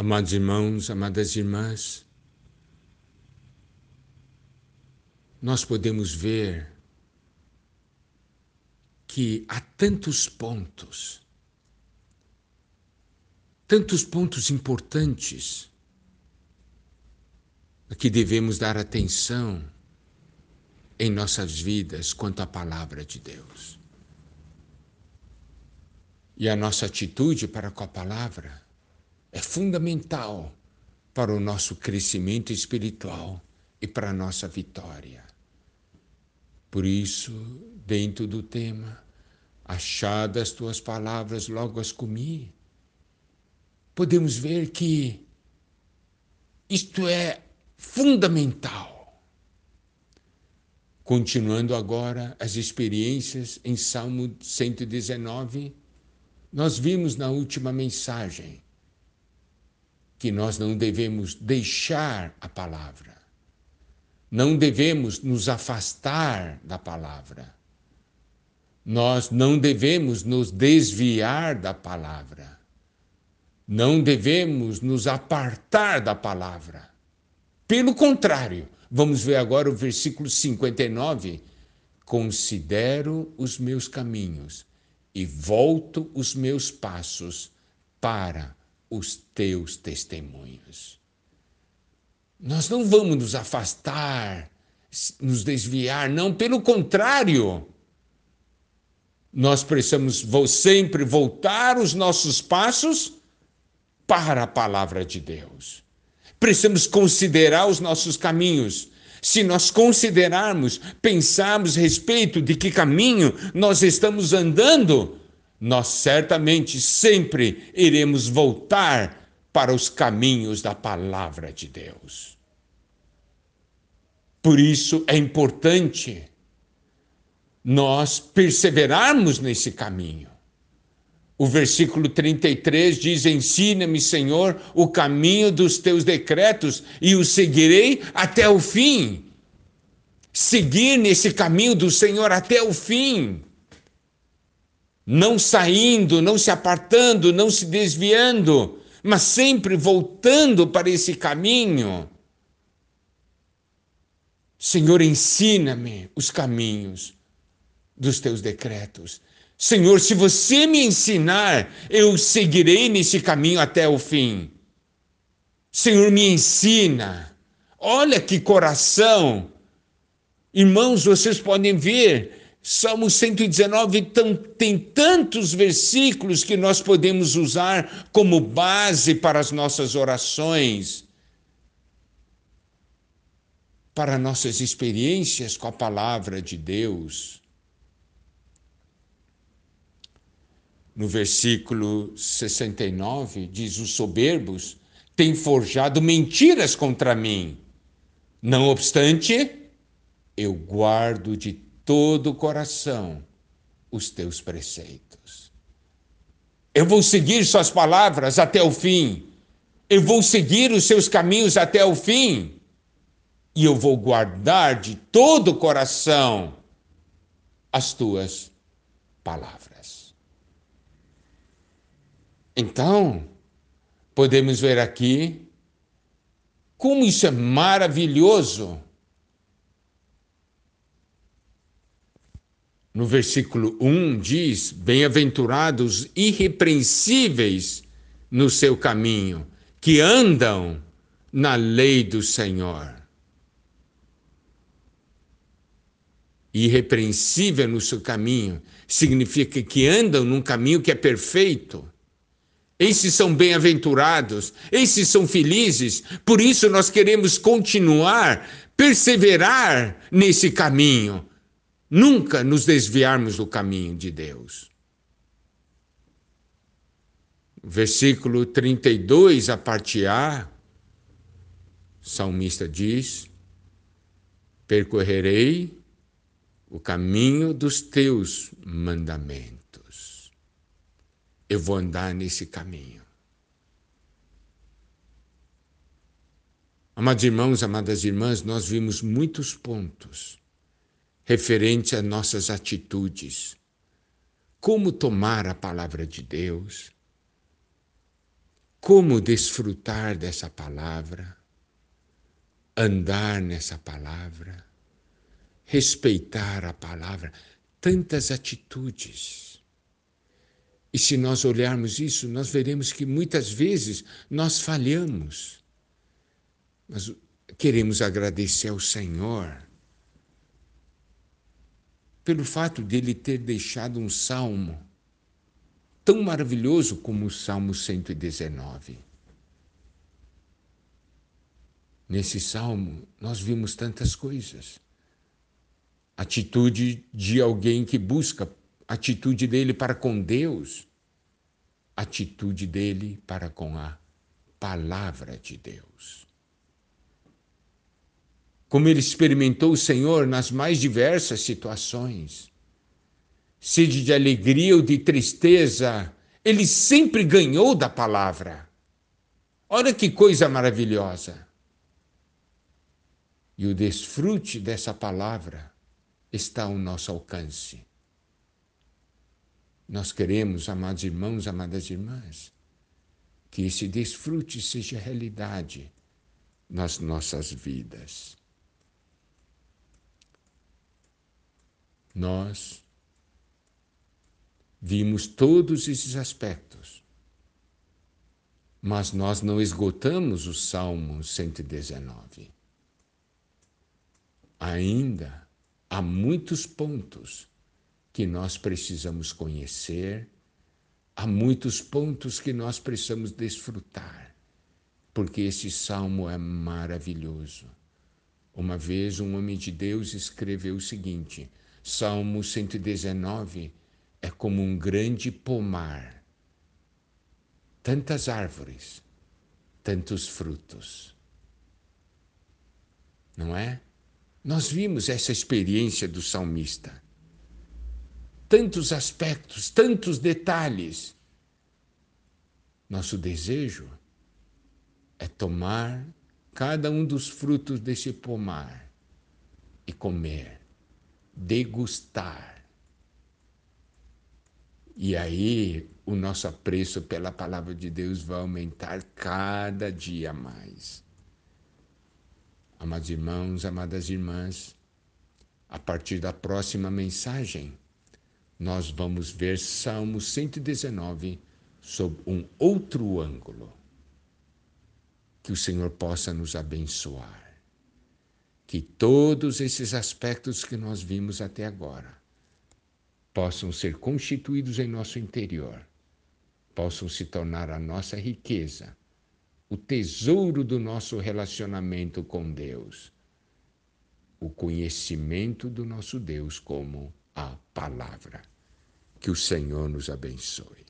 Amados irmãos, amadas irmãs, nós podemos ver que há tantos pontos, tantos pontos importantes a que devemos dar atenção em nossas vidas quanto à palavra de Deus. E a nossa atitude para com a palavra é fundamental para o nosso crescimento espiritual e para a nossa vitória. Por isso, dentro do tema, achadas tuas palavras, logo as comi, podemos ver que isto é fundamental. Continuando agora as experiências em Salmo 119, nós vimos na última mensagem que nós não devemos deixar a palavra, não devemos nos afastar da palavra, nós não devemos nos desviar da palavra, não devemos nos apartar da palavra. Pelo contrário, vamos ver agora o versículo 59. Considero os meus caminhos e volto os meus passos para os teus testemunhos. Nós não vamos nos afastar, nos desviar, não, pelo contrário. Nós precisamos sempre voltar os nossos passos para a palavra de Deus. Precisamos considerar os nossos caminhos. Se nós considerarmos, pensarmos respeito de que caminho nós estamos andando, nós certamente sempre iremos voltar para os caminhos da palavra de Deus. Por isso é importante nós perseverarmos nesse caminho. O versículo 33 diz: Ensina-me, Senhor, o caminho dos teus decretos e o seguirei até o fim. Seguir nesse caminho do Senhor até o fim não saindo, não se apartando, não se desviando, mas sempre voltando para esse caminho. Senhor, ensina-me os caminhos dos teus decretos. Senhor, se você me ensinar, eu seguirei nesse caminho até o fim. Senhor, me ensina. Olha que coração. Irmãos, vocês podem ver Salmo 119 tão, tem tantos versículos que nós podemos usar como base para as nossas orações, para nossas experiências com a palavra de Deus. No versículo 69, diz: Os soberbos têm forjado mentiras contra mim. Não obstante, eu guardo de todo o coração os teus preceitos. Eu vou seguir suas palavras até o fim. Eu vou seguir os seus caminhos até o fim. E eu vou guardar de todo o coração as tuas palavras. Então, podemos ver aqui como isso é maravilhoso no versículo 1 diz: Bem-aventurados irrepreensíveis no seu caminho, que andam na lei do Senhor. Irrepreensível no seu caminho significa que andam num caminho que é perfeito. Esses são bem-aventurados, esses são felizes, por isso nós queremos continuar, perseverar nesse caminho nunca nos desviarmos do caminho de Deus. Versículo 32, a parte A, o salmista diz: Percorrerei o caminho dos teus mandamentos. Eu vou andar nesse caminho. Amados irmãos, amadas irmãs, nós vimos muitos pontos referente a nossas atitudes. Como tomar a palavra de Deus? como desfrutar dessa palavra, andar nessa palavra, respeitar a palavra, tantas atitudes. E se nós olharmos isso, nós veremos que muitas vezes nós falhamos. Mas queremos agradecer ao Senhor pelo fato de ele ter deixado um salmo tão maravilhoso como o Salmo 119. Nesse salmo, nós vimos tantas coisas. Atitude de alguém que busca, atitude dele para com Deus, atitude dele para com a palavra de Deus. Como ele experimentou o Senhor nas mais diversas situações sede de alegria ou de tristeza, ele sempre ganhou da palavra. Olha que coisa maravilhosa. E o desfrute dessa palavra está ao nosso alcance. Nós queremos, amados irmãos, amadas irmãs, que esse desfrute seja realidade nas nossas vidas. Nós Vimos todos esses aspectos. Mas nós não esgotamos o Salmo 119. Ainda há muitos pontos que nós precisamos conhecer, há muitos pontos que nós precisamos desfrutar, porque esse salmo é maravilhoso. Uma vez um homem de Deus escreveu o seguinte: Salmo 119 é como um grande pomar. Tantas árvores, tantos frutos. Não é? Nós vimos essa experiência do salmista. Tantos aspectos, tantos detalhes. Nosso desejo é tomar cada um dos frutos desse pomar e comer, degustar e aí o nosso apreço pela palavra de Deus vai aumentar cada dia mais. Amados irmãos, amadas irmãs, a partir da próxima mensagem, nós vamos ver Salmo 119 sob um outro ângulo. Que o Senhor possa nos abençoar. Que todos esses aspectos que nós vimos até agora possam ser constituídos em nosso interior, possam se tornar a nossa riqueza, o tesouro do nosso relacionamento com Deus, o conhecimento do nosso Deus como a palavra. Que o Senhor nos abençoe.